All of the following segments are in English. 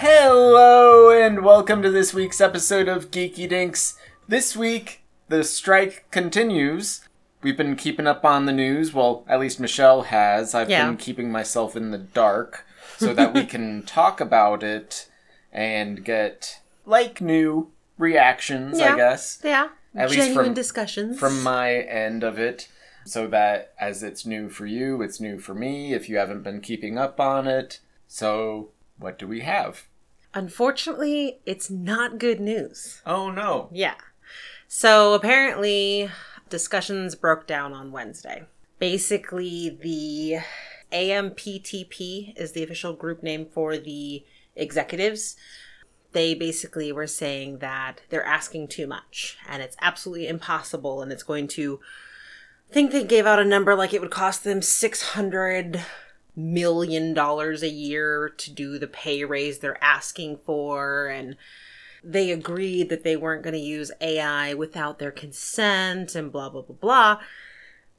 Hello and welcome to this week's episode of Geeky Dinks. This week, the strike continues. We've been keeping up on the news. Well, at least Michelle has. I've Yeah. been keeping myself in the dark so that we can talk about it and get like new reactions, I guess, Yeah. At least Genuine from- discussions. from my end of it. So that as it's new for you, it's new for me if you haven't been keeping up on it. So, what do we have? Unfortunately, it's not good news. Oh no. Yeah. So apparently, discussions broke down on Wednesday. Basically, the AMPTP is the official group name for the executives. They basically were saying that they're asking too much and it's absolutely impossible and it's going to I think they gave out a number like it would cost them 600 million dollars a year to do the pay raise they're asking for and they agreed that they weren't going to use AI without their consent and blah blah blah blah.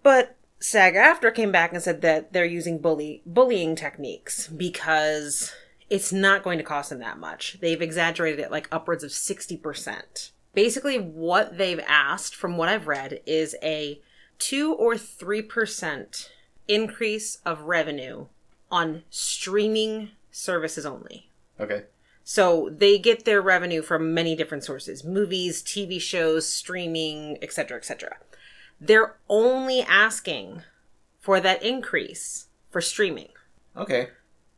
But SAG AFTRA came back and said that they're using bully bullying techniques because it's not going to cost them that much. They've exaggerated it like upwards of 60%. Basically what they've asked from what I've read is a 2 or 3% increase of revenue on streaming services only. Okay. So they get their revenue from many different sources movies, TV shows, streaming, etc., etc. They're only asking for that increase for streaming. Okay.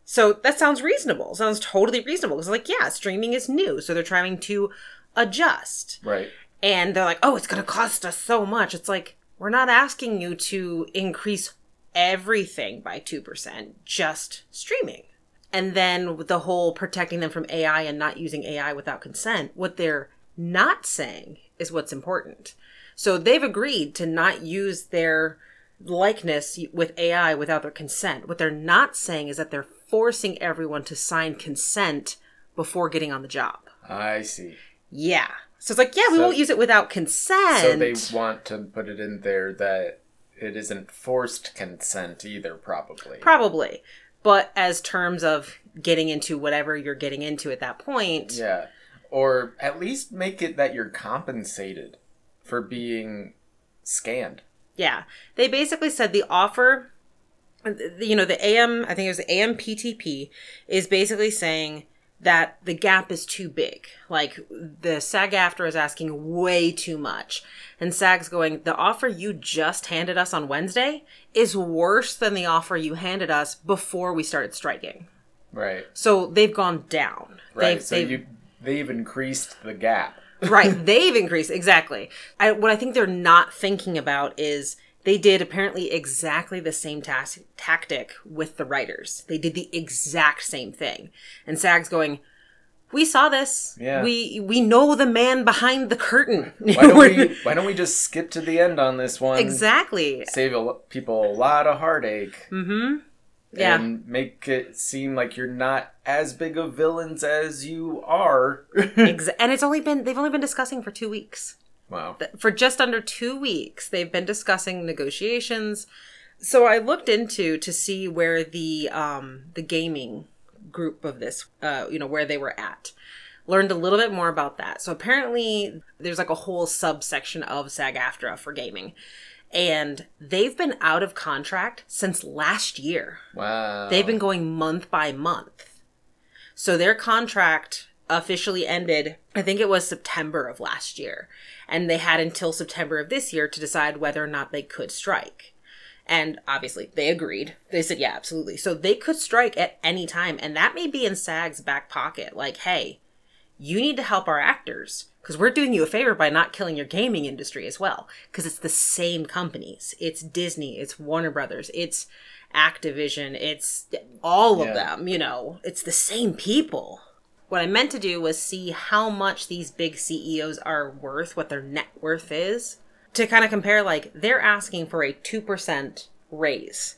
So that sounds reasonable. Sounds totally reasonable. Because, like, yeah, streaming is new. So they're trying to adjust. Right. And they're like, oh, it's going to cost us so much. It's like, we're not asking you to increase everything by 2%, just streaming. And then with the whole protecting them from AI and not using AI without consent, what they're not saying is what's important. So they've agreed to not use their likeness with AI without their consent. What they're not saying is that they're forcing everyone to sign consent before getting on the job. I see. Yeah. So it's like, yeah, we So- won't use it without consent. So they want to put it in there that it isn't forced consent either, probably. Probably. But as terms of getting into whatever you're getting into at that point, yeah. Or at least make it that you're compensated for being scanned. yeah. They basically said the offer, you know, the AM, I think it was the AMPTP, is basically saying that the gap is too big. Like the SAG AFTRA is asking way too much. And SAG's going, the offer you just handed us on Wednesday is worse than the offer you handed us before we started striking. Right. So they've gone down. Right. They've, so they've, you they've increased the gap. right they've increased exactly I, what i think they're not thinking about is they did apparently exactly the same tactic with the writers they did the exact same thing and sag's going we saw this Yeah. we we know the man behind the curtain Why don't we why don't we just skip to the end on this one? exactly Save a, people a lot of heartache. mm-hmm yeah And make it seem like you're not as big of villains as you are. And it's only been they've only been discussing for two weeks wow. for just under two weeks they've been discussing negotiations so i looked into to see where the um the gaming group of this uh you know where they were at learned a little bit more about that so apparently there's like a whole subsection of sag aftra for gaming and they've been out of contract since last year Wow. They've been going month by month. So their contract officially ended, I think it was September of last year. And they had until September of this year to decide whether or not they could strike. And obviously, they agreed. They said, yeah, absolutely. So they could strike at any time. And that may be in SAG's back pocket. Like, hey, you need to help our actors because we're doing you a favor by not killing your gaming industry as well. Because it's the same companies. It's Disney, it's Warner Brothers, it's Activision, it's all Yeah. of them, you know, it's the same people. What I meant to do was see how much these big CEOs are worth, what their net worth is, to kind of compare like they're asking for a 2% raise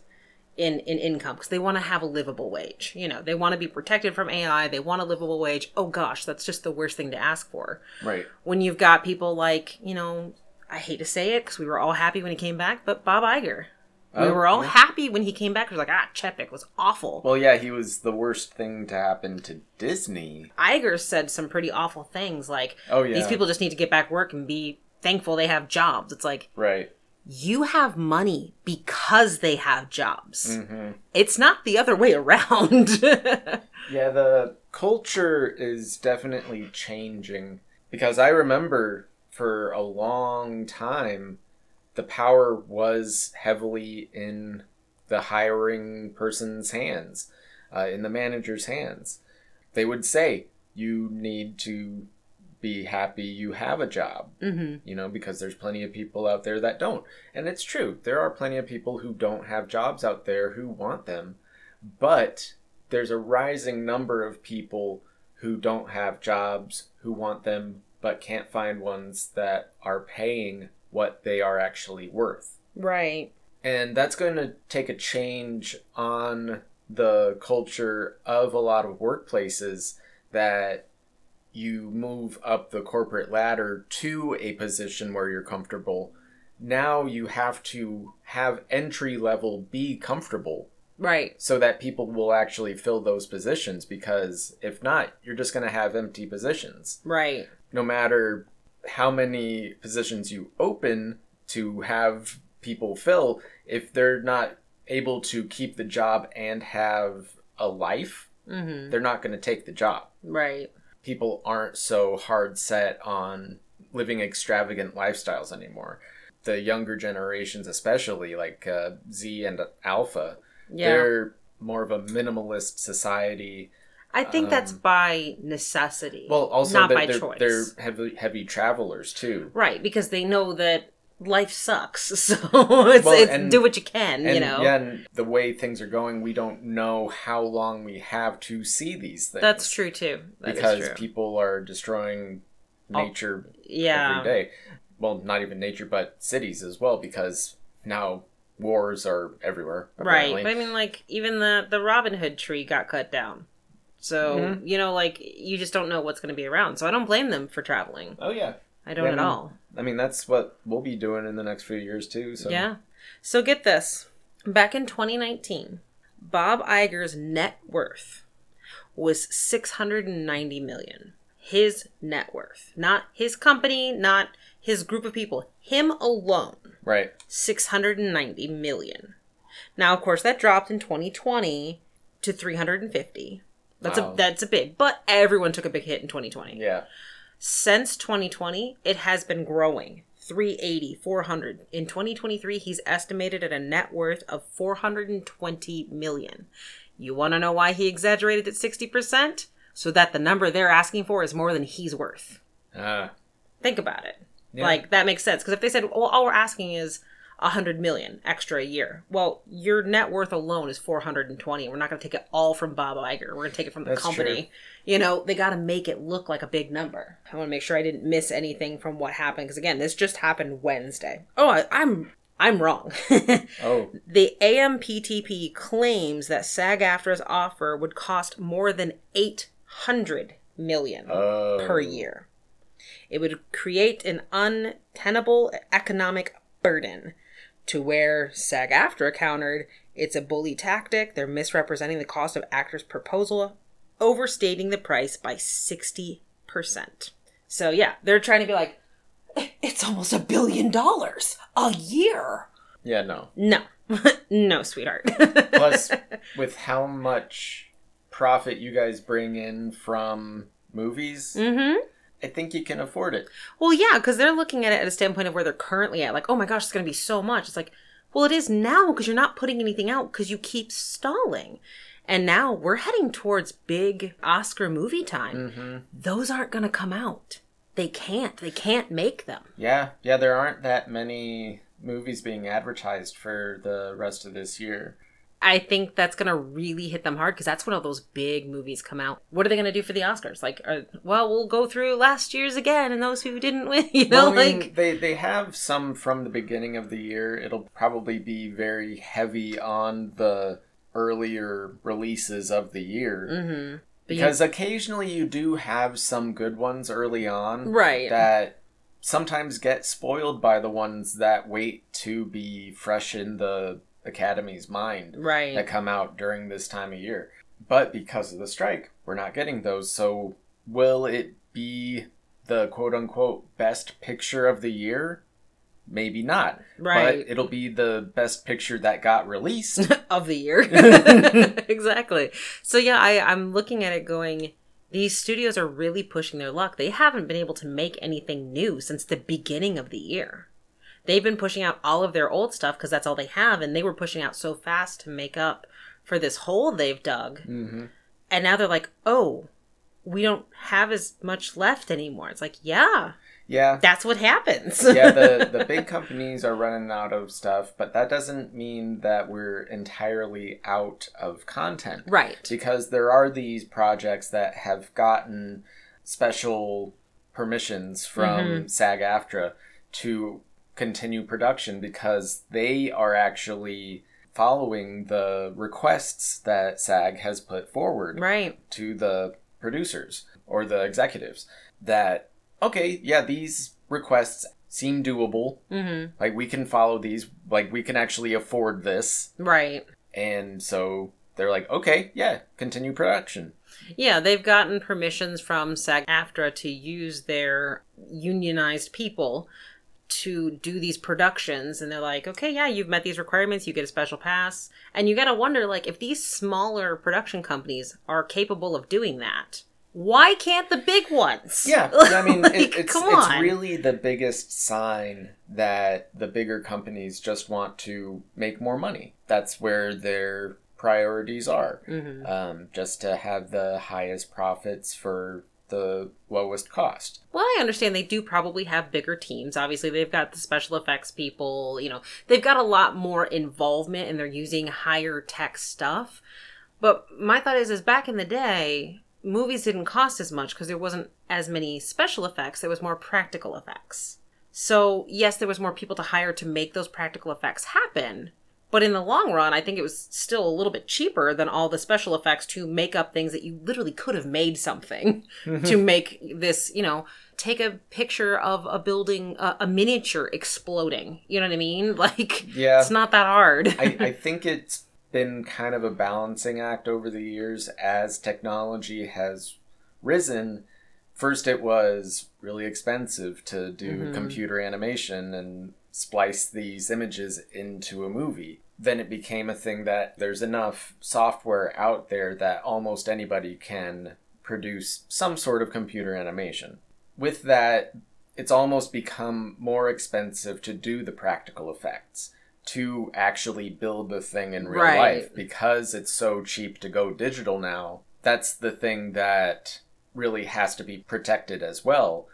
in in income because they want to have a livable wage. You know, they want to be protected from AI, they want a livable wage. Oh gosh, that's just the worst thing to ask for. Right. When you've got people like, you know, I hate to say it because we were all happy when he came back, but Bob Iger, we Oh, were all yeah. happy when he came back. We were like, ah, Chapek was awful. Well, yeah, he was the worst thing to happen to Disney. Iger said some pretty awful things like, Oh yeah, these people just need to get back to work and be thankful they have jobs. It's like, right? you have money because they have jobs. hmm It's not the other way around. Yeah, the culture is definitely changing because I remember for a long time the power was heavily in the hiring person's hands, uh, in the manager's hands. They would say, You need to be happy you have a job, hmm you know, because there's plenty of people out there that don't. And it's true, there are plenty of people who don't have jobs out there who want them, but there's a rising number of people who don't have jobs, who want them, but can't find ones that are paying what they are actually worth. Right. And that's going to take a change on the culture of a lot of workplaces that you move up the corporate ladder to a position where you're comfortable. Now you have to have entry level be comfortable Right. so that people will actually fill those positions because if not, you're just going to have empty positions Right. no matter how many positions you open to have people fill, if they're not able to keep the job and have a life, hmm they're not going to take the job. Right. People aren't so hard set on living extravagant lifestyles anymore. The younger generations, especially like uh, Z and Alpha, Yeah. they're more of a minimalist society. I think that's um, by necessity. Well, also not by they're, choice. they're heavy, heavy travelers too. Right, because they know that life sucks. So it's, Well, it's and- do what you can, and you know. yeah, and the way things are going, we don't know how long we have to see these things. That's true too. That because true. people are destroying Oh, nature yeah. every day. Well, not even nature, but cities as well, because now wars are everywhere. Right. But I mean like even the the Robin Hood tree got cut down. So, Mhm. you know, like you just don't know what's gonna be around. So I don't blame them for traveling. oh yeah, I don't Yeah, at I mean, all. I mean that's what we'll be doing in the next few years too. So Yeah. So get this. Back in 2019, Bob Iger's net worth was 690 million. His net worth. Not his company, not his group of people. Him alone. right. 690 million. Now, of course, that dropped in 2020 to 350. That's Wow. a that's a big, but everyone took a big hit in 2020 Yeah. since 2020 it has been growing 380 400 in 2023 he's estimated at a net worth of 420 million you want to know why he exaggerated at 60% so that the number they're asking for is more than he's worth Ah. think about it Yeah. like that makes sense because if they said well all we're asking is 100 million extra a year well your net worth alone is 420 we're not going to take it all from bob Iger. we're going to take it from the That's company true. you know they got to make it look like a big number i want to make sure i didn't miss anything from what happened because again this just happened wednesday oh I, i'm i'm wrong Oh. the amptp claims that sag aftra's offer would cost more than 800 million Oh. per year. It would create an untenable economic burden to where SAG AFTRA countered it's a bully tactic. They're misrepresenting the cost of actors' proposal, overstating the price by 60%. So, yeah, they're trying to be like, it's almost a billion dollars a year. Yeah. No. No, no, sweetheart. Plus, with how much profit you guys bring in from movies, mm-hmm. I think you can afford it. Well, yeah, because they're looking at it at a standpoint of where they're currently at. Like, oh my gosh, it's going to be so much. It's like, well, it is now because you're not putting anything out because you keep stalling. And now we're heading towards big Oscar movie time. Mm-hmm. Those aren't going to come out. They can't. They can't make them. Yeah, yeah, there aren't that many movies being advertised for the rest of this year. I think that's going to really hit them hard because that's when all those big movies come out. What are they going to do for the Oscars? Like, uh, well, we'll go through last year's again and those who didn't win. You know, Well, I mean, like they they have some from the beginning of the year. It'll probably be very heavy on the earlier releases of the year hmm because occasionally you do have some good ones early on right. that sometimes get spoiled by the ones that wait to be fresh in the Academy's mind Right. that come out during this time of year. But because of the strike, we're not getting those. So will it be the quote unquote best picture of the year? Maybe not. Right. But it'll be the best picture that got released. of the year. exactly. So yeah, I, I'm looking at it going, these studios are really pushing their luck. They haven't been able to make anything new since the beginning of the year. They've been pushing out all of their old stuff because that's all they have, and they were pushing out so fast to make up for this hole they've dug. hmm And now they're like, oh, we don't have as much left anymore. It's like, yeah, Yeah. that's what happens. yeah, the, the big companies are running out of stuff, but that doesn't mean that we're entirely out of content. right. because there are these projects that have gotten special permissions from SAG AFTRA to continue production because they are actually following the requests that SAG has put forward Right. to the producers or the executives that okay yeah these requests seem doable Mm-hmm. like we can follow these like we can actually afford this Right. and so they're like, okay, yeah, continue production. Yeah, they've gotten permissions from SAG AFTRA to use their unionized people to do these productions and they're like okay yeah you've met these requirements you get a special pass and you gotta wonder like if these smaller production companies are capable of doing that why can't the big ones Yeah, I mean, Like, it, it's it's really the biggest sign that the bigger companies just want to make more money. That's where their priorities are, Mhm. um, just to have the highest profits for the lowest cost. Well, I understand they do probably have bigger teams. Obviously, they've got the special effects people, you know, they've got a lot more involvement and they're using higher tech stuff. But my thought is is back in the day, movies didn't cost as much because there wasn't as many special effects, there was more practical effects. So, yes, there was more people to hire to make those practical effects happen. But in the long run, I think it was still a little bit cheaper than all the special effects to make up things that you literally could have made something to make this, you know, take a picture of a building, a, a miniature exploding. You know what I mean? Like, Yeah. it's not that hard. I, I think it's been kind of a balancing act over the years as technology has risen. First, it was really expensive to do Mhm. computer animation and splice these images into a movie. Then it became a thing that there's enough software out there that almost anybody can produce some sort of computer animation. With that, it's almost become more expensive to do the practical effects to actually build the thing in real Right. life because it's so cheap to go digital now. That's the thing that really has to be protected as well,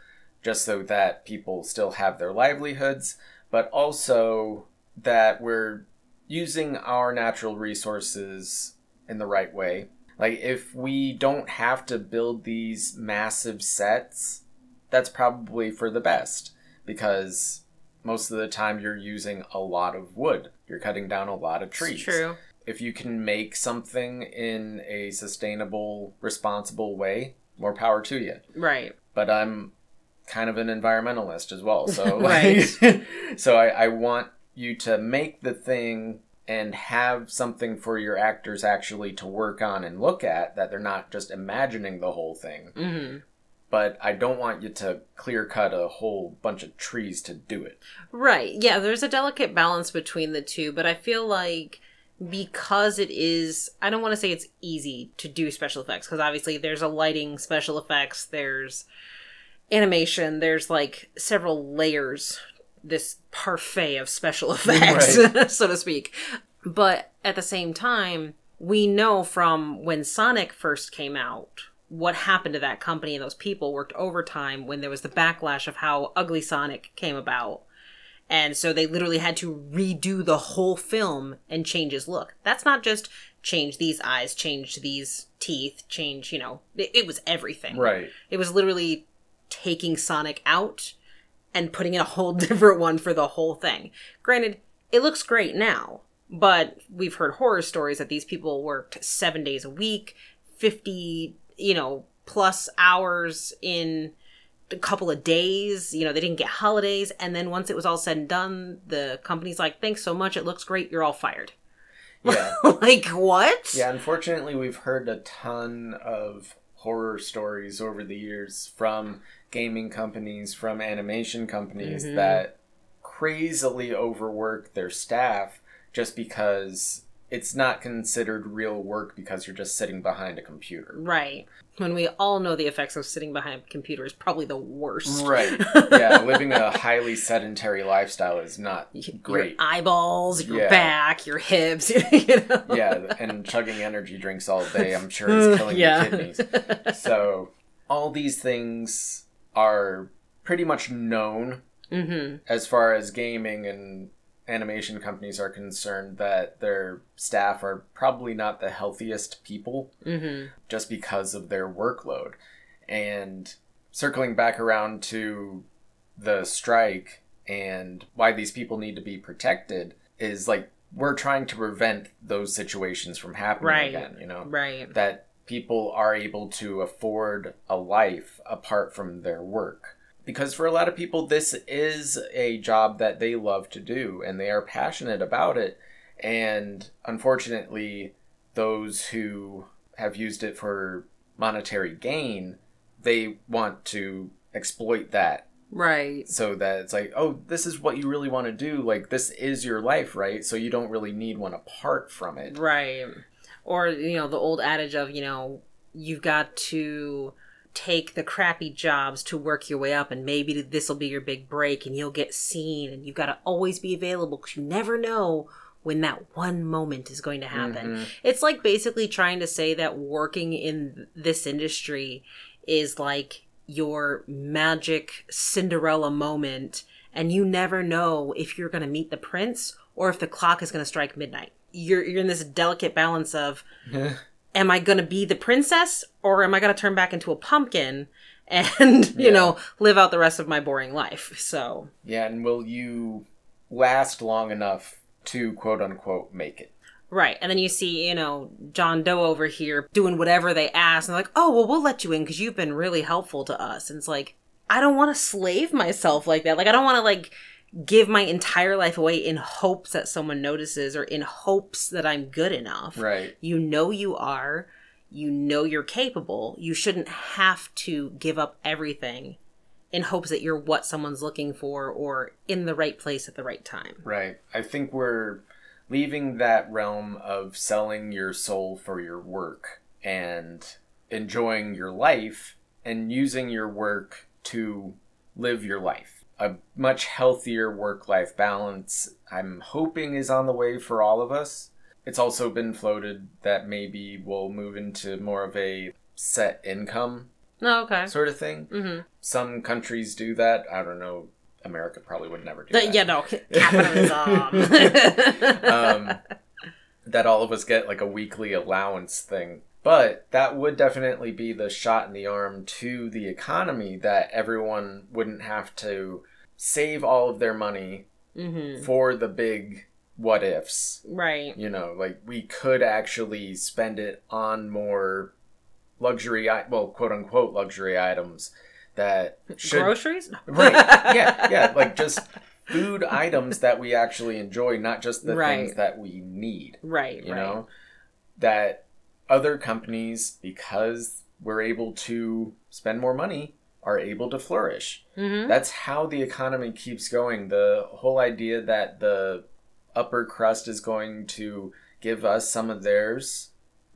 just so that people still have their livelihoods, but also that we're using our natural resources in the right way. Like, if we don't have to build these massive sets, that's probably for the best because most of the time you're using a lot of wood. You're cutting down a lot of trees. It's true. If you can make something in a sustainable, responsible way, more power to you. Right. But I'm kind of an environmentalist as well, so Right. so I, I want you to make the thing and have something for your actors actually to work on and look at that they're not just imagining the whole thing hmm but I don't want you to clear cut a whole bunch of trees to do it. Right. Yeah, there's a delicate balance between the two, but I feel like because it is I don't want to say it's easy to do special effects because obviously there's a lighting special effects, there's animation, there's like several layers this parfait of special effects, so to speak. But at the same time, we know from when Sonic first came out what happened to that company and those people worked overtime when there was the backlash of how ugly Sonic came about. And so they literally had to redo the whole film and change his look. That's not just change these eyes, change these teeth, change, you know, it, it was everything. Right. It was literally taking Sonic out and putting in a whole different one for the whole thing. Granted, it looks great now, but we've heard horror stories that these people worked seven days a week, 50, you know, plus hours in a couple of days. You know, they didn't get holidays. And then once it was all said and done, the company's like, thanks so much. It looks great. You're all fired. Yeah. like, what? Yeah, unfortunately, we've heard a ton of horror stories over the years from gaming companies, from animation companies Mhm. that crazily overwork their staff just because it's not considered real work because you're just sitting behind a computer. Right. When we all know the effects of sitting behind a computer is probably the worst. Right. Yeah, living a highly sedentary lifestyle is not great. Your eyeballs, your Yeah. back, your hips. You know? Yeah, and chugging energy drinks all day, I'm sure is killing Yeah. your kidneys. So, all these things are pretty much known mm-hmm. as far as gaming and animation companies are concerned that their staff are probably not the healthiest people Mm-hmm. just because of their workload. And circling back around to the strike and why these people need to be protected is like we're trying to prevent those situations from happening Right. again, you know? Right. That people are able to afford a life apart from their work. Because for a lot of people, this is a job that they love to do and they are passionate about it. And unfortunately, those who have used it for monetary gain, they want to exploit that Right. so that it's like, oh, this is what you really want to do. Like, this is your life, right? So you don't really need one apart from it. Right. Or, you know, the old adage of, you know, you've got to take the crappy jobs to work your way up and maybe this will be your big break and you'll get seen and you've got to always be available because you never know when that one moment is going to happen. Mhm. It's like basically trying to say that working in this industry is like your magic Cinderella moment, and you never know if you're going to meet the prince or if the clock is going to strike midnight. You're, you're in this delicate balance of am I going to be the princess or am I going to turn back into a pumpkin and, you Yeah. know, live out the rest of my boring life? So, Yeah, and will you last long enough to quote unquote make it? Right. And then you see, you know, John Doe over here doing whatever they ask. And they're like, oh, well, we'll let you in because you've been really helpful to us. And it's like, I don't want to slave myself like that. Like, I don't want to, like, give my entire life away in hopes that someone notices or in hopes that I'm good enough. Right. You know you are. You know you're capable. You shouldn't have to give up everything in hopes that you're what someone's looking for or in the right place at the right time. Right. I think we're leaving that realm of selling your soul for your work and enjoying your life and using your work to live your life. A much healthier work life balance, I'm hoping, is on the way for all of us. It's also been floated that maybe we'll move into more of a set income Oh, okay. sort of thing. Mm-hmm. Some countries do that. I don't know. America probably would never do The, that. yeah, no, capitalism. um, that all of us get like a weekly allowance thing. But that would definitely be the shot in the arm to the economy that everyone wouldn't have to save all of their money hmm for the big what ifs. Right. You know, like we could actually spend it on more luxury, well, quote unquote luxury items that should Groceries? Right yeah yeah like just food items that we actually enjoy not just the Right. things that we need Right. you right. know that other companies because we're able to spend more money are able to flourish Mm-hmm. that's how the economy keeps going the whole idea that the upper crust is going to give us some of theirs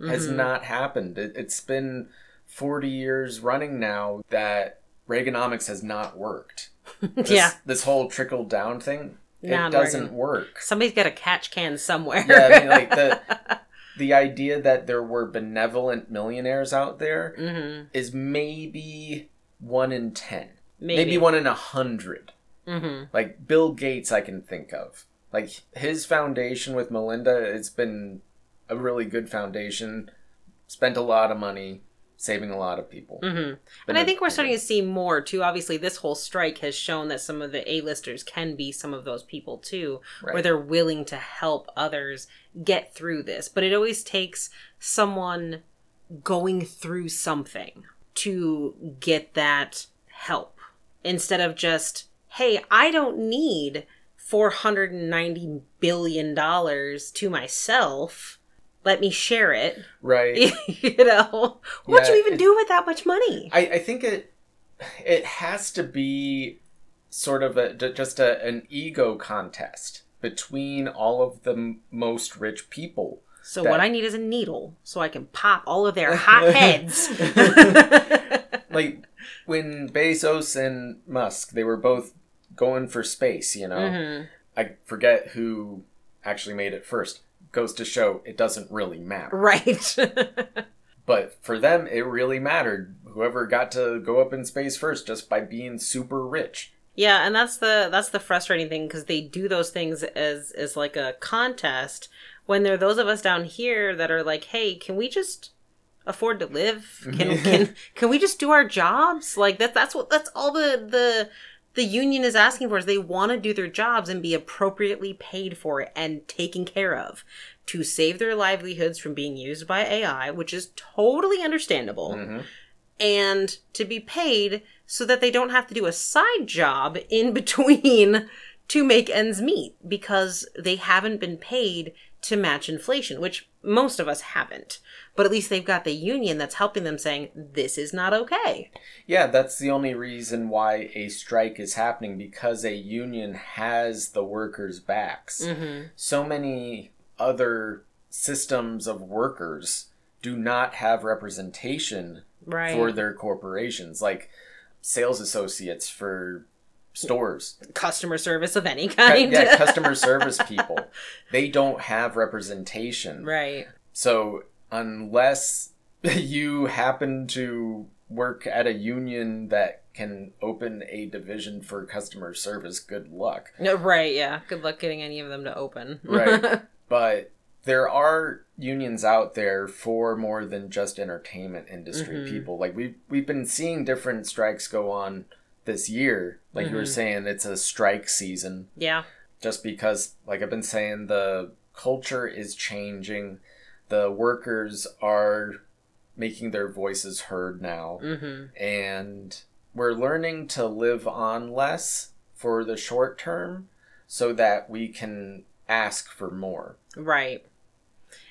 has Mhm. not happened. It, it's been 40 years running now that Reaganomics has not worked. This, yeah. This whole trickle down thing, it doesn't work. Somebody's got a catch can somewhere. Yeah, I mean, like the the idea that there were benevolent millionaires out there mm-hmm. is maybe one in ten, Maybe. maybe, one in a hundred. Mm-hmm. Like Bill Gates, I can think of. Like his foundation with Melinda, it's been a really good foundation. Spent a lot of money, saving a lot of people. Mm-hmm. And I think we're starting to see more too. Obviously, this whole strike has shown that some of the A-listers can be some of those people too, where they're willing to help others get through this. But it always takes someone going through something to get that help. instead of just, hey, I don't need $490 billion to myself. Let me share it. Right. you know, what Yeah, you even it- do with that much money? I, I think it it has to be sort of a just a, an ego contest between all of the m- most rich people. So that- what I need is a needle so I can pop all of their hot heads. Like when Bezos and Musk, they were both going for space, you know. Mhm. I forget who actually made it first. Goes to show it doesn't really matter. Right. But for them, it really mattered. Whoever got to go up in space first just by being super rich. yeah, and that's the that's the frustrating thing because they do those things as as like a contest when there are those of us down here that are like, hey, can we just afford to live? Can can can we just do our jobs? Like that that's what that's all the the the union is asking for is they want to do their jobs and be appropriately paid for it and taken care of to save their livelihoods from being used by AI, which is totally understandable. Mhm. and to be paid so that they don't have to do a side job in between to make ends meet because they haven't been paid to match inflation, which most of us haven't. But at least they've got the union that's helping them saying, this is not okay. Yeah, that's the only reason why a strike is happening because a union has the workers' backs. Mm-hmm. So many other systems of workers do not have representation Right. for their corporations, like sales associates for stores, Customer service of any kind. yeah, customer service people. They don't have representation. right. So unless you happen to work at a union that can open a division for customer service, good luck. Right, yeah. Good luck getting any of them to open. Right. But there are unions out there for more than just entertainment industry Mhm. people. Like we've we've been seeing different strikes go on this year. Like you were Mhm. saying, it's a strike season. yeah. just because like i've been saying the culture is changing the workers are making their voices heard now Mm-hmm. and we're learning to live on less for the short term so that we can ask for more Right.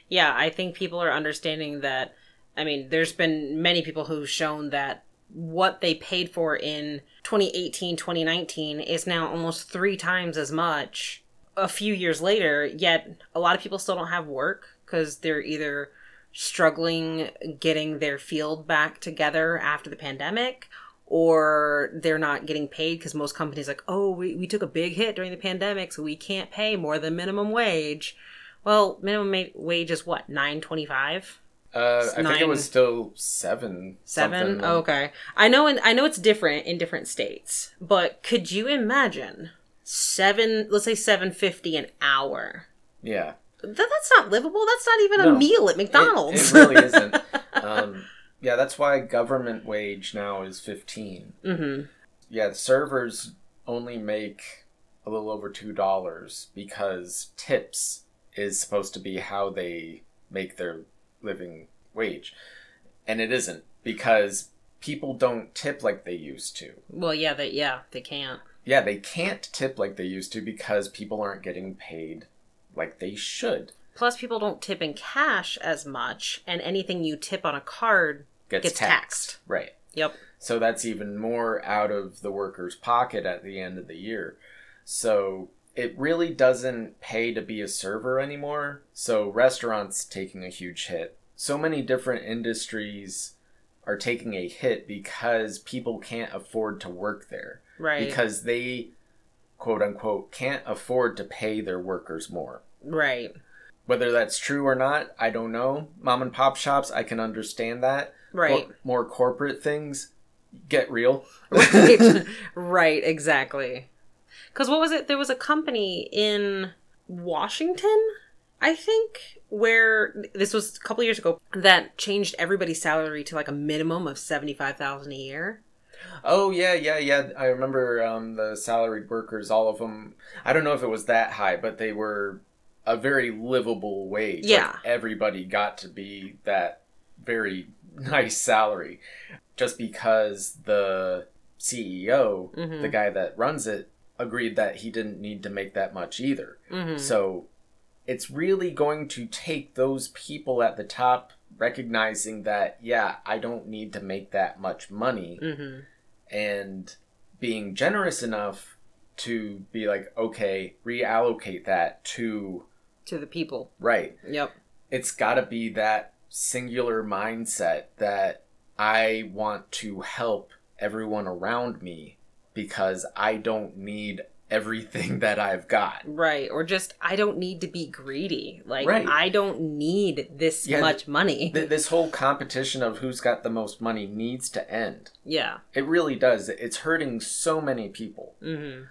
Yeah, I think people are understanding that. I mean, there's been many people who've shown that what they paid for in 2018, 2019 is now almost three times as much a few years later, yet a lot of people still don't have work because they're either struggling getting their field back together after the pandemic or they're not getting paid because most companies like oh we, we took a big hit during the pandemic so we can't pay more than minimum wage. Well minimum ma- wage is what 925 uh, i think it was still seven seven. Oh, okay. I know and i know it's different in different states but could you imagine seven let's say 750 an hour? Yeah. Th- that's not livable. That's not even a meal at mcdonald's. it, really isn't. Um, yeah that's why government wage now is 15 mm-hmm. Yeah, the servers only make a little over two dollars because tips is supposed to be how they make their living wage, and it isn't because people don't tip like they used to. well yeah they yeah they can't Yeah, they can't tip like they used to because people aren't getting paid like they should. Plus, people don't tip in cash as much, and anything you tip on a card Gets, Gets taxed. taxed. right? Yep. So that's even more out of the worker's pocket at the end of the year. So it really doesn't pay to be a server anymore. So restaurants taking a huge hit. So many different industries are taking a hit because people can't afford to work there. Right. Because they quote unquote can't afford to pay their workers more. right. Whether that's true or not, I don't know. Mom and pop shops, I can understand that. Right. Cor- more corporate things, get real. right. right. Exactly. Because what was it? There was a company in Washington, I think, where this was a couple years ago that changed everybody's salary to like a minimum of seventy five thousand a year. Oh yeah, yeah, yeah. I remember um, the salaried workers. All of them. I don't know if it was that high, but they were a very livable wage. Like, Yeah. everybody got to be that very nice salary, just because the CEO, Mhm. the guy that runs it, agreed that he didn't need to make that much either. hmm So it's really going to take those people at the top recognizing that, yeah, I don't need to make that much money hmm and being generous enough to be like, okay, reallocate that to, To the people. right. Yep. It's got to be that singular mindset that I want to help everyone around me because I don't need everything that I've got. Right. Or just, I don't need to be greedy. Like, Right. I don't need this Yeah, much money. Th- this whole competition of who's got the most money needs to end. yeah. It really does. It's hurting so many people. hmm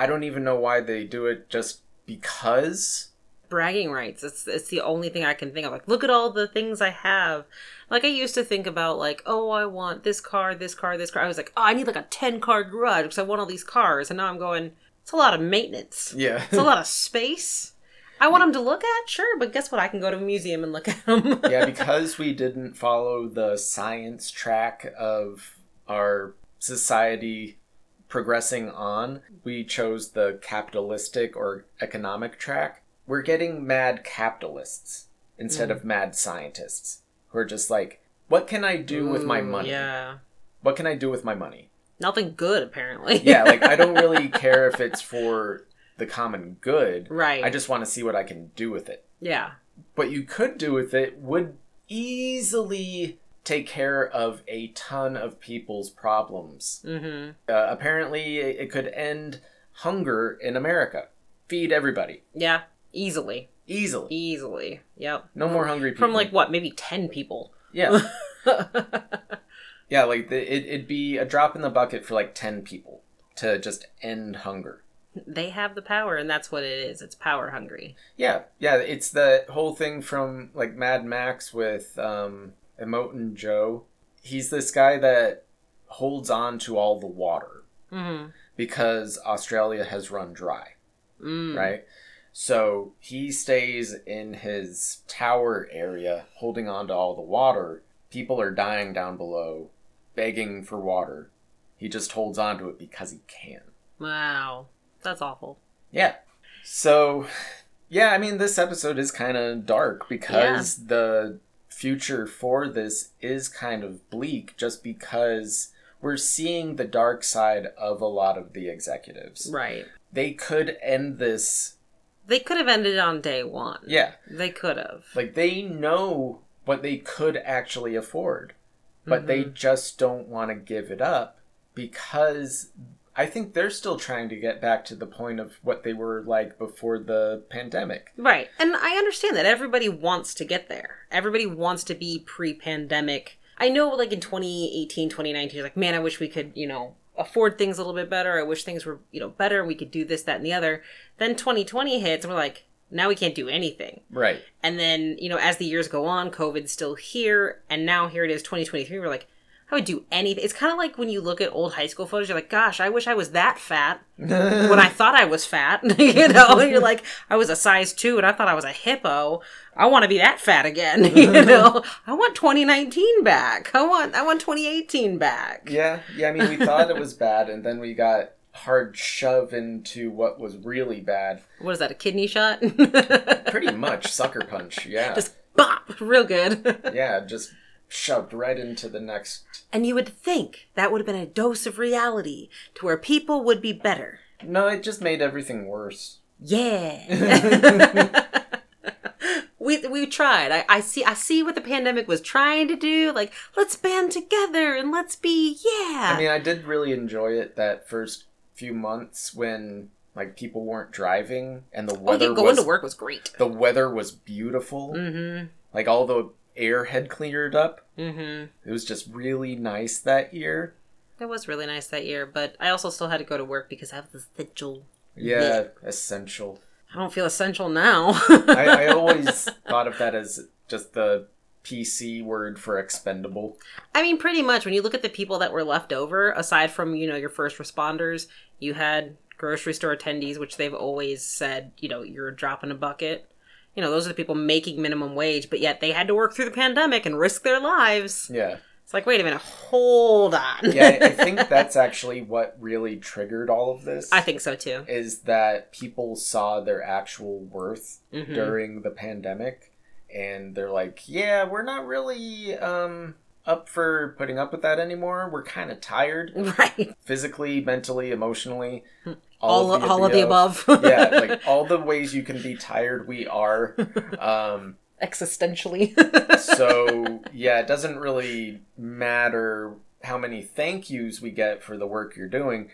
I don't even know why they do it just because. Bragging rights. It's it's the only thing I can think of. Like, look at all the things I have. Like I used to think about like, oh, I want this car, this car, this car. I was like, oh, I need like a ten car garage because I want all these cars. And now I'm going, it's a lot of maintenance. Yeah. It's a lot of space. I want them to look at, sure, but guess what? I can go to a museum and look at them. yeah, because we didn't follow the science track of our society progressing on, we chose the capitalistic or economic track. We're getting mad capitalists instead of mad scientists who are just like, what can I do with my money? Yeah, What can I do with my money? nothing good apparently. Yeah, like I don't really care if it's for the common good. right. I just want to see what I can do with it. yeah, what you could do with it would easily take care of a ton of people's problems. mm-hmm. Uh, apparently, it could end hunger in America. Feed everybody yeah, easily, easily. easily. Yep. No more hungry people. From like what, maybe ten people. yeah, yeah. Like the, it, it'd be a drop in the bucket for like ten people to just end hunger. they have the power and that's what it is it's power hungry Yeah, yeah. It's the whole thing from like Mad Max with um, Immortan Joe. He's this guy that holds on to all the water mm-hmm. because Australia has run dry, mm. right? So he stays in his tower area holding on to all the water. People are dying down below, begging for water. He just holds on to it because he can. wow that's awful Yeah. So, yeah, I mean, this episode is kind of dark because the future for this is kind of bleak just because we're seeing the dark side of a lot of the executives. right They could end this. They could have ended on day one Yeah. they could have Like, they know what they could actually afford, but they Mhm. just don't want to give it up because. I think they're still trying to get back to the point of what they were like before the pandemic. right and i understand that everybody wants to get there everybody wants to be pre-pandemic i know like in 2018 2019 you're like man i wish we could you know afford things a little bit better i wish things were you know better we could do this that and the other then 2020 hits and we're like now we can't do anything Right. And then, you know, as the years go on, COVID's still here, and now here it is, 2023. We're like, I would do anything. It's kind of like when you look at old high school photos, you're like, gosh, I wish I was that fat when I thought I was fat. you know, you're like, I was a size two and I thought I was a hippo. I want to be that fat again. you know, I want 2019 back. I want, I want 2018 back. Yeah, yeah. I mean, we thought it was bad, and then we got hard shove into what was really bad. What is that, a kidney shot? Pretty much sucker punch. Yeah, Just bop, real good. yeah, just shoved right into the next. and you would think that would have been a dose of reality to where people would be better. No, it just made everything worse. Yeah. we we tried. I, I see I see what the pandemic was trying to do. Like, let's band together and let's be yeah. I mean, I did really enjoy it that first few months when like people weren't driving and the oh, weather yeah, going was to work was great. the weather was beautiful. Mm-hmm. Like all the air had cleared up. Mm-hmm. It was just really nice that year. It was really nice that year, but I also still had to go to work because I have this essential. Yeah, essential. I don't feel essential now. I, I always thought of that as just the PC word for expendable. I mean, pretty much when you look at the people that were left over, aside from, you know, your first responders, you had grocery store attendees, which they've always said, you know, you're a drop in a bucket. You know, those are the people making minimum wage, but yet they had to work through the pandemic and risk their lives. Yeah. It's like, wait a minute, hold on. yeah, I think that's actually what really triggered all of this. I think so too. is that people saw their actual worth Mhm. during the pandemic and they're like, yeah, we're not really um up for putting up with that anymore. We're kind of tired Right. physically, mentally, emotionally, All, all, of the above. yeah, like all the ways you can be tired, we are. Um Existentially. so yeah, it doesn't really matter how many thank yous we get for the work you're doing.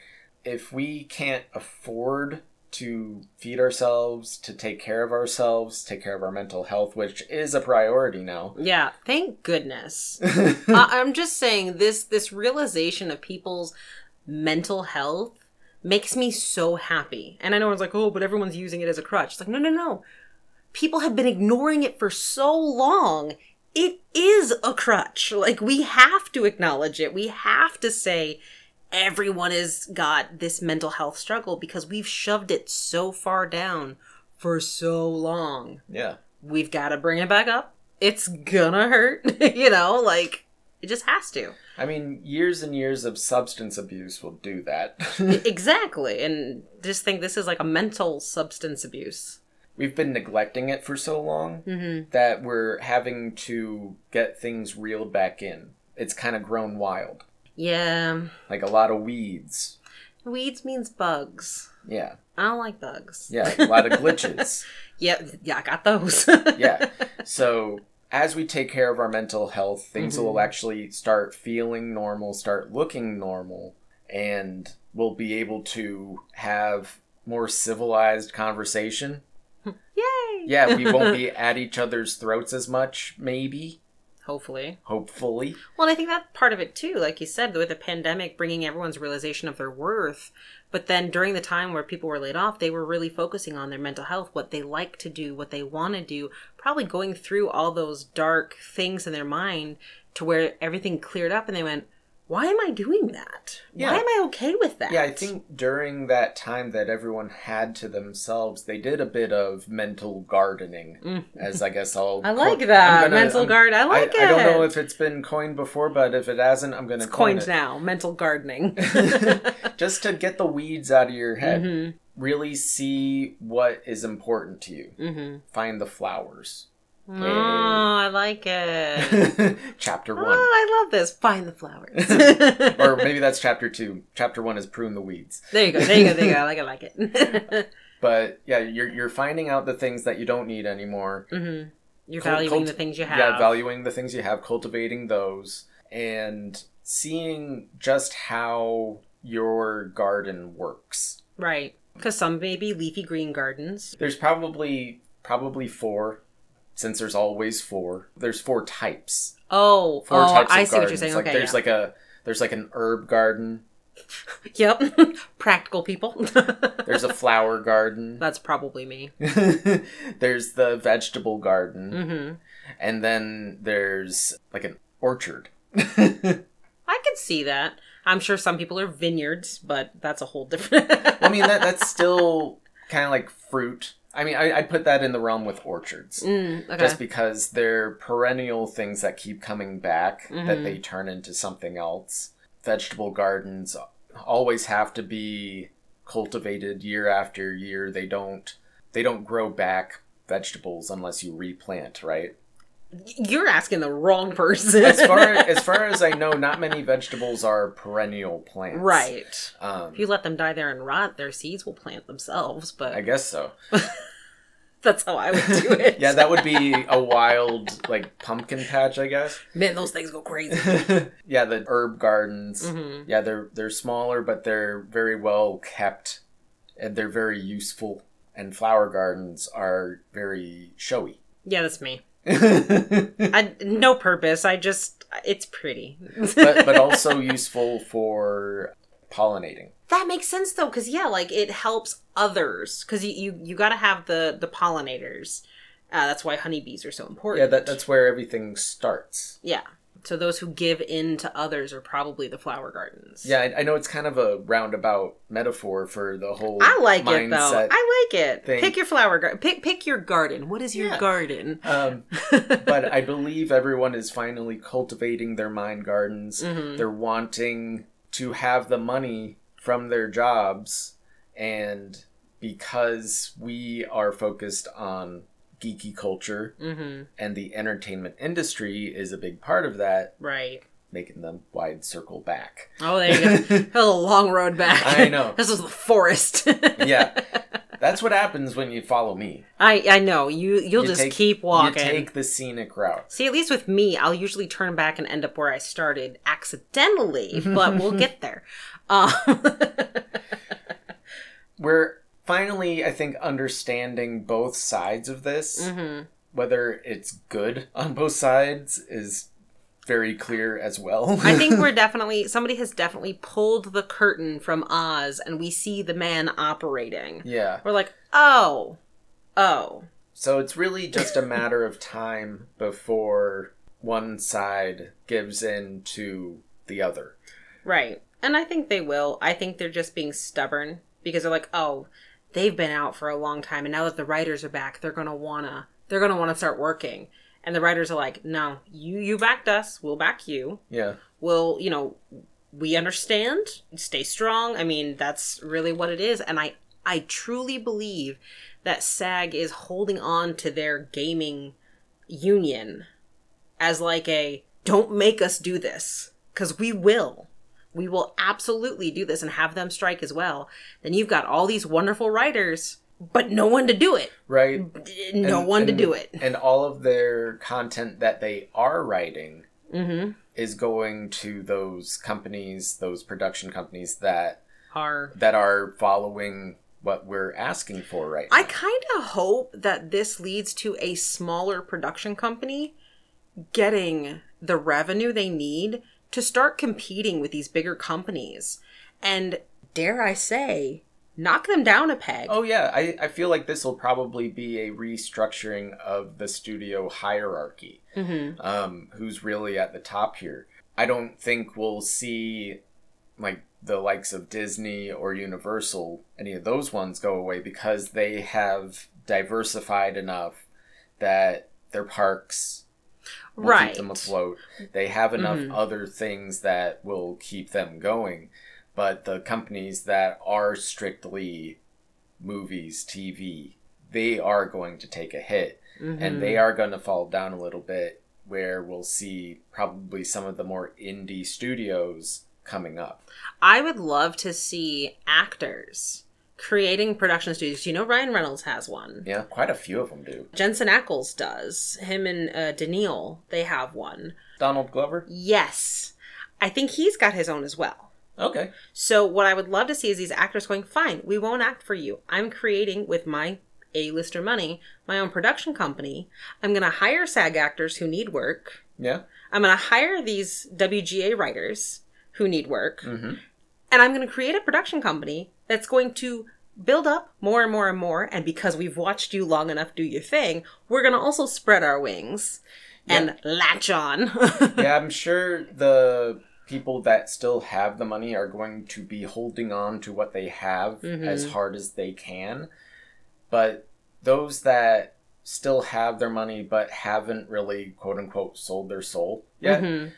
If we can't afford to feed ourselves, to take care of ourselves, take care of our mental health, which is a priority now. yeah, thank goodness. I- I'm just saying this this realization of people's mental health makes me so happy. And I know it's like, oh, but everyone's using it as a crutch. It's like, no, no, no. People have been ignoring it for so long. It is a crutch. Like we have to acknowledge it. We have to say everyone has got this mental health struggle because we've shoved it so far down for so long yeah. we've got to bring it back up. It's gonna hurt, you know, like it just has to. I mean, years and years of substance abuse will do that. exactly. And just think this is like a mental substance abuse. We've been neglecting it for so long Mm-hmm. that we're having to get things reeled back in. It's kind of grown wild. Yeah. Like a lot of weeds. Weeds means bugs. Yeah. I don't like bugs. Yeah, a lot of glitches. Yeah, yeah, I got those. yeah. So as we take care of our mental health, things will mm-hmm. actually start feeling normal, start looking normal, and we'll be able to have more civilized conversation. Yay! Yeah, we won't be at each other's throats as much, maybe, Hopefully. hopefully. Well, I think that's part of it too. Like you said, with the pandemic bringing everyone's realization of their worth. But then during the time where people were laid off, they were really focusing on their mental health, what they like to do, what they want to do, probably going through all those dark things in their mind to where everything cleared up and they went, why am I doing that? Yeah. Why am I okay with that? Yeah, I think during that time that everyone had to themselves, they did a bit of mental gardening, as I guess I'll. Mm. I like co- that. Gonna- mental I'm- guard. I like it. I don't know if it's been coined before, but if it hasn't, I'm going to coin coined it. now. Mental gardening. Just to get the weeds out of your head. hmm Really see what is important to you. hmm Find the flowers. Oh, I like it. chapter Oh, one. I love this. Find the flowers. or maybe that's chapter two. Chapter one is prune the weeds. there you go. There you go. There you go. I like it. I like it. But yeah, you're you're finding out the things that you don't need anymore. hmm You're valuing cult- the things you have. Yeah, valuing the things you have, cultivating those, and seeing just how your garden works. Right. Because some may be leafy green gardens. There's probably probably four, since there's always four. There's four types. Oh, Four oh types of I see what you're gardens. saying. Like okay. there's yeah. like a there's like an herb garden. Yep. Practical people. There's a flower garden. That's probably me. there's the vegetable garden, hmm and then there's like an orchard. I could see that. I'm sure some people are vineyards, but that's a whole different. I mean that that's still kind of like fruit. I mean, I, I'd put that in the realm with orchards. Mm, okay. Just because they're perennial things that keep coming back, that Mhm. they turn into something else. Vegetable gardens always have to be cultivated year after year. They don't they don't grow back vegetables unless you replant, right? You're asking the wrong person. As far as far as I know, not many vegetables are perennial plants. right. Um, If you let them die there and rot, their seeds will plant themselves. But I guess so. that's how I would do it. Yeah, that would be a wild like pumpkin patch, I guess. man. Those things go crazy. yeah, the herb gardens. hmm Yeah, they're they're smaller, but they're very well kept, and they're very useful. And flower gardens are very showy. Yeah, that's me. But I no purpose. I just it's pretty. but also useful for pollinating. that makes sense though, because yeah, like it helps others. Because you you, you got to have the the pollinators. Uh, that's why honeybees are so important. Yeah, that, that's where everything starts. yeah. So those who give in to others are probably the flower gardens. Yeah, I, I know it's kind of a roundabout metaphor for the whole. I like it though. I like it. thing. Pick your flower garden. Pick pick your garden. What is your Yeah. garden? Um, but I believe everyone is finally cultivating their mind gardens. Mhm. They're wanting to have the money from their jobs, and because we are focused on geeky culture Mm-hmm. and the entertainment industry is a big part of that, Right. making them wide circle back. Oh, there you go. that was a long road back. I know. this was the forest. Yeah. That's what happens when you follow me. I I know you. You'll You just take- keep walking. You take the scenic route. See, at least with me, I'll usually turn back and end up where I started accidentally, but we'll get there. Um, We're finally, I think, understanding both sides of this. mhm. Whether it's good on both sides is very clear as well. I think we're definitely somebody has definitely pulled the curtain from Oz, and we see the man operating. yeah. We're like, oh, oh, So it's really just a matter of time before one side gives in to the other. right. And I think they will. I think they're just being stubborn because they're like, oh, they've been out for a long time, and now that the writers are back, they're gonna wanna they're gonna wanna start working. And the writers are like, no, you you backed us, we'll back you. Yeah. We'll, you know, we understand. Stay strong. I mean, that's really what it is. And I I truly believe that SAG is holding on to their gaming union as like a don't make us do this cuz we will. We will absolutely do this and have them strike as well. Then you've got all these wonderful writers, but no one to do it. Right. No And- one to do it. And all of their content that they are writing Mhm. is going to those companies, those production companies that Are that are following what we're asking for right now. I kind of hope that this leads to a smaller production company getting the revenue they need to start competing with these bigger companies. And dare I say, knock them down a peg. Oh yeah, I, I feel like this will probably be a restructuring of the studio hierarchy. Mm-hmm. Um, who's really at the top here? I don't think we'll see like the likes of Disney or Universal, any of those ones go away because they have diversified enough that their parks will Right. keep them afloat. They have enough Mhm. other things that will keep them going. But the companies that are strictly movies, TV, they are going to take a hit Mm-hmm. and they are going to fall down a little bit where we'll see probably some of the more indie studios coming up. I would love to see actors creating production studios. You know, Ryan Reynolds has one. Yeah, quite a few of them do. Jensen Ackles does. Him and uh, Danneel, they have one. Donald Glover? Yes. I think he's got his own as well. Okay. So what I would love to see is these actors going, fine, we won't act for you. I'm creating with my A-lister money my own production company. I'm going to hire SAG actors who need work. Yeah. I'm going to hire these WGA writers who need work. Mm-hmm. And I'm going to create a production company that's going to build up more and more and more. And because we've watched you long enough do your thing, we're going to also spread our wings and latch on. yeah, I'm sure the people that still have the money are going to be holding on to what they have Mhm. as hard as they can. But those that still have their money but haven't really quote unquote sold their soul yet, Mhm.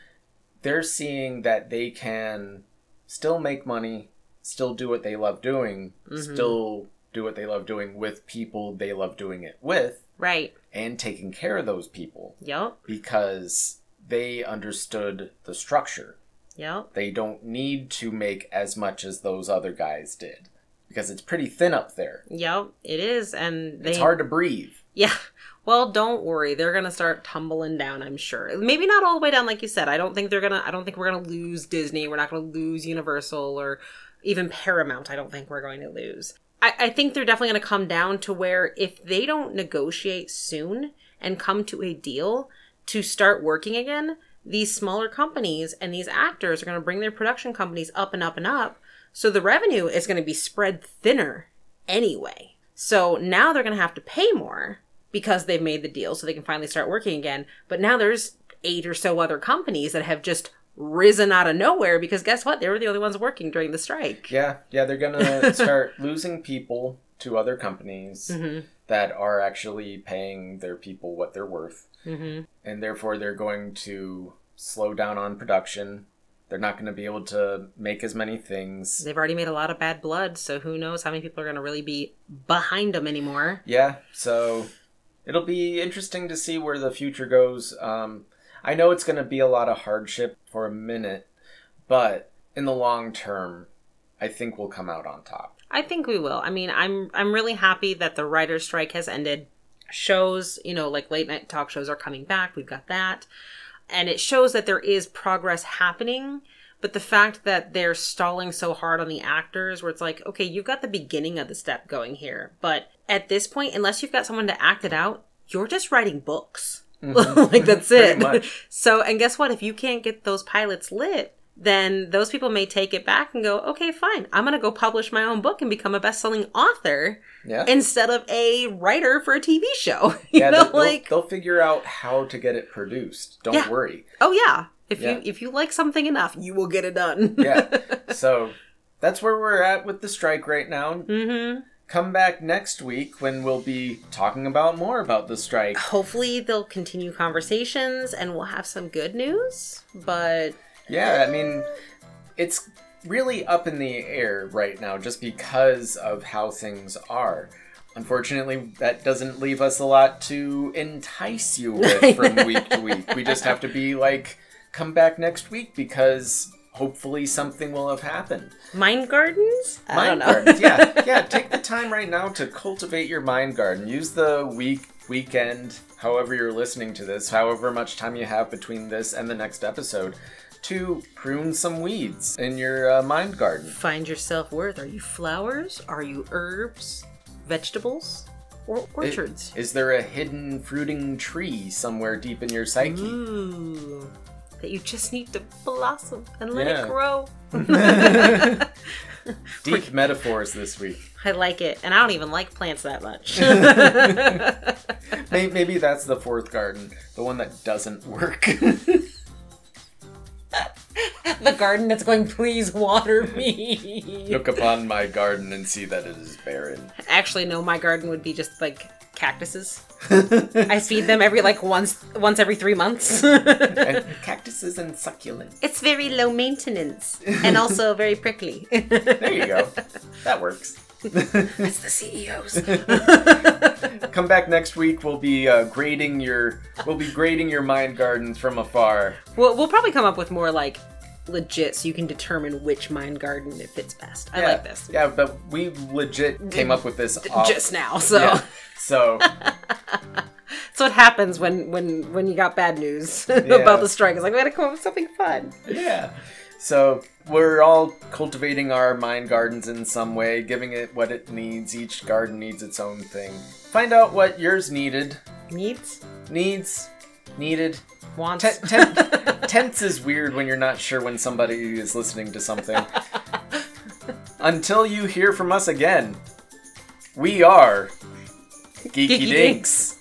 they're seeing that they can still make money, still do what they love doing, Mhm. still do what they love doing with people they love doing it with, Right. and taking care of those people Yep. because they understood the structure. Yep. They don't need to make as much as those other guys did because it's pretty thin up there. Yep. It is. And they. It's hard to breathe. Yeah. Well, don't worry. They're gonna start tumbling down. I'm sure. Maybe not all the way down, like you said. I don't think they're gonna. I don't think we're gonna lose Disney. We're not gonna lose Universal or even Paramount. I don't think we're going to lose. I, I think they're definitely gonna come down to where if they don't negotiate soon and come to a deal to start working again, these smaller companies and these actors are gonna bring their production companies up and up and up. So the revenue is gonna be spread thinner anyway. So now they're going to have to pay more because they've made the deal so they can finally start working again. But now there's eight or so other companies that have just risen out of nowhere because guess what? They were the only ones working during the strike. Yeah, yeah, they're gonna start losing people to other companies hmm that are actually paying their people what they're worth, hmm and therefore they're going to slow down on production. They're not going to be able to make as many things. They've already made a lot of bad blood, so who knows how many people are going to really be behind them anymore. Yeah, so it'll be interesting to see where the future goes. Um, I know it's going to be a lot of hardship for a minute, but in the long term, I think we'll come out on top. I think we will. I mean, I'm I'm really happy that the writer's strike has ended. Shows, you know, like late night talk shows are coming back. We've got that. And it shows that there is progress happening. But the fact that they're stalling so hard on the actors, where it's like, okay, you've got the beginning of the step going here. But at this point, unless you've got someone to act it out, you're just writing books. Mm-hmm. like, that's it. So, and guess what? If you can't get those pilots lit, then those people may take it back and go, okay, fine. I'm going to go publish my own book and become a best selling author Yeah. instead of a writer for a TV show. You yeah, know, they'll, they'll- like, they'll, figure out how to get it produced. Don't Yeah. worry. oh yeah. If Yeah. you if you like something enough, you will get it done. Yeah. so that's where we're at with the strike right now. mm-hmm. Come back next week when we'll be talking about more about the strike. Hopefully they'll continue conversations and we'll have some good news. But Yeah, I mean, it's really up in the air right now just because of how things are. Unfortunately, that doesn't leave us a lot to entice you with from week to week. We just have to be like, come back next week because hopefully something will have happened. mind gardens? I don't Mind know. gardens, yeah, yeah. Take the time right now to cultivate your mind garden. Use the week, weekend, however you're listening to this, however much time you have between this and the next episode, to prune some weeds in your uh, mind garden. Find your self worth. Are you flowers? Are you herbs? Vegetables? Or orchards? Is there a hidden fruiting tree somewhere deep in your psyche? Ooh. That you just need to blossom and let Yeah. it grow. Deep metaphors this week. I like it. And I don't even like plants that much. May- Maybe that's the fourth garden, the one that doesn't work. the garden that's going, please water me. Look upon my garden and see that it is barren. Actually, no, my garden would be just like cactuses. I feed them every like once once every three months. and cactuses and succulents. it's very low maintenance and also very prickly. There you go. That works. That's the CEOs. Come back next week. We'll be uh, grading your. We'll be grading your mind gardens from afar. we'll, we'll probably come up with more like legit so you can determine which mind garden it fits best. I Yeah. like this. Yeah, but we legit came up with this off- Just now, so Yeah. So that's what happens when when when you got bad news about the strike. It's like we gotta come up with something fun. yeah. So we're all cultivating our mind gardens in some way, giving it what it needs. Each garden needs its own thing. Find out what yours needed. Needs, Needs. Needed. wants. Te- tem- tense is weird when you're not sure when somebody is listening to something. Until you hear from us again, we are Geeky, Geeky Dinks.